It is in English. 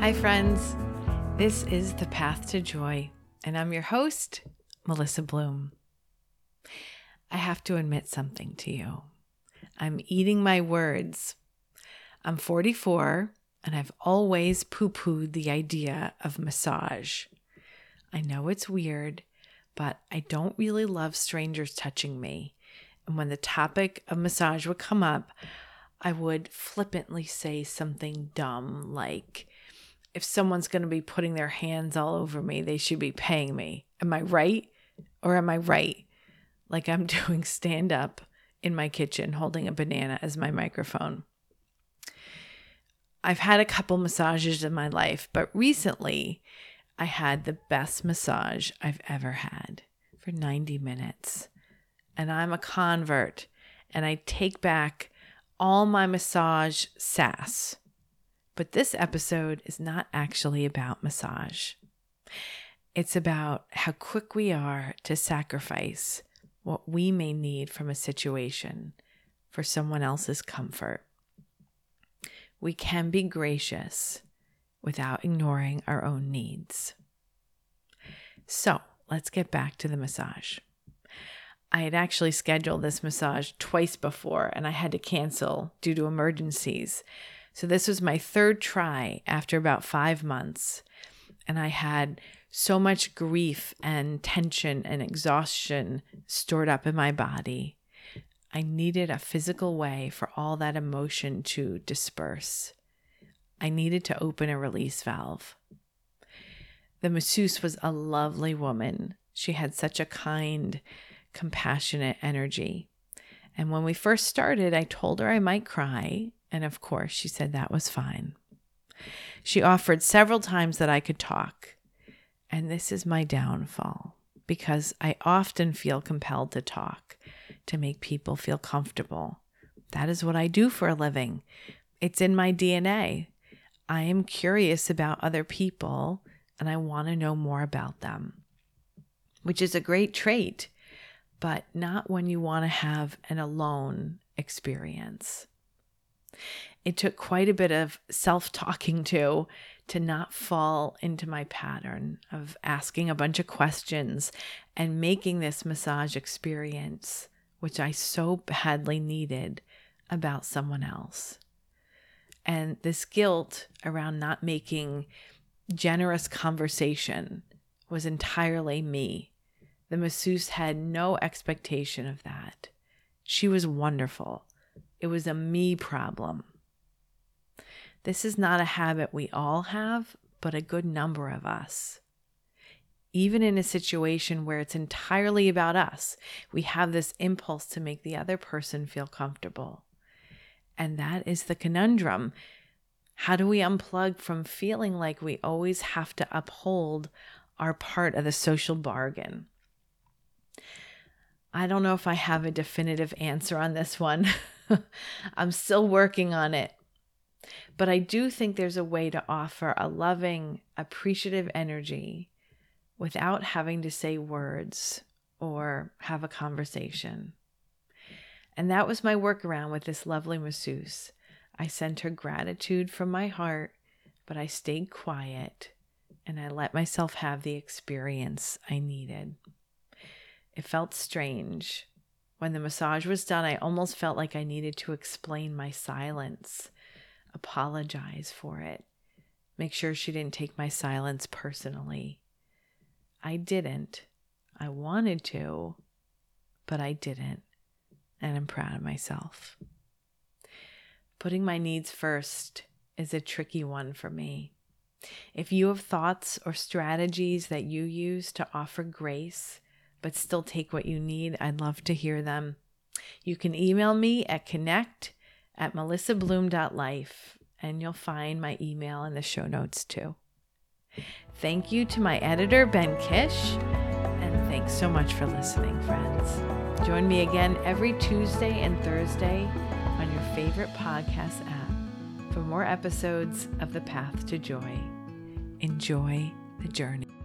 Hi, friends. This is The Path to Joy, and I'm your host, Melissa Bloom. I have to admit something to you. I'm eating my words. I'm 44, and I've always poo pooed the idea of massage. I know it's weird, but I don't really love strangers touching me. And when the topic of massage would come up, I would flippantly say something dumb like, if someone's going to be putting their hands all over me, they should be paying me. Am I right? Or am I right? Like I'm doing stand up in my kitchen holding a banana as my microphone. I've had a couple massages in my life, but recently I had the best massage I've ever had for 90 minutes. And I'm a convert and I take back all my massage sass but this episode is not actually about massage. It's about how quick we are to sacrifice what we may need from a situation for someone else's comfort. We can be gracious without ignoring our own needs. So let's get back to the massage. I had actually scheduled this massage twice before and I had to cancel due to emergencies. So this was my third try after about five months. And I had so much grief and tension and exhaustion stored up in my body. I needed a physical way for all that emotion to disperse. I needed to open a release valve. The masseuse was a lovely woman. She had such a kind, compassionate energy. And when we first started, I told her I might cry and of course, she said that was fine. She offered several times that I could talk. And this is my downfall because I often feel compelled to talk to make people feel comfortable. That is what I do for a living. It's in my DNA. I am curious about other people and I want to know more about them, which is a great trait, but not when you want to have an alone experience. It took quite a bit of self talking to to not fall into my pattern of asking a bunch of questions and making this massage experience, which I so badly needed, about someone else. And this guilt around not making generous conversation was entirely me. The masseuse had no expectation of that. She was wonderful. It was a me problem. This is not a habit we all have, but a good number of us. Even in a situation where it's entirely about us, we have this impulse to make the other person feel comfortable. And that is the conundrum. How do we unplug from feeling like we always have to uphold our part of the social bargain? I don't know if I have a definitive answer on this one. I'm still working on it. But I do think there's a way to offer a loving, appreciative energy without having to say words or have a conversation. And that was my workaround with this lovely masseuse. I sent her gratitude from my heart, but I stayed quiet and I let myself have the experience I needed. It felt strange, when the massage was done, I almost felt like I needed to explain my silence, apologize for it, make sure she didn't take my silence personally. I didn't. I wanted to, but I didn't. And I'm proud of myself. Putting my needs first is a tricky one for me. If you have thoughts or strategies that you use to offer grace but still take what you need, I'd love to hear them. You can email me at connect at melissabloom.life, and you'll find my email in the show notes too. Thank you to my editor, Ben Kish, and thanks so much for listening, friends. Join me again every Tuesday and Thursday on your favorite podcast app for more episodes of The Path to Joy. Enjoy the journey.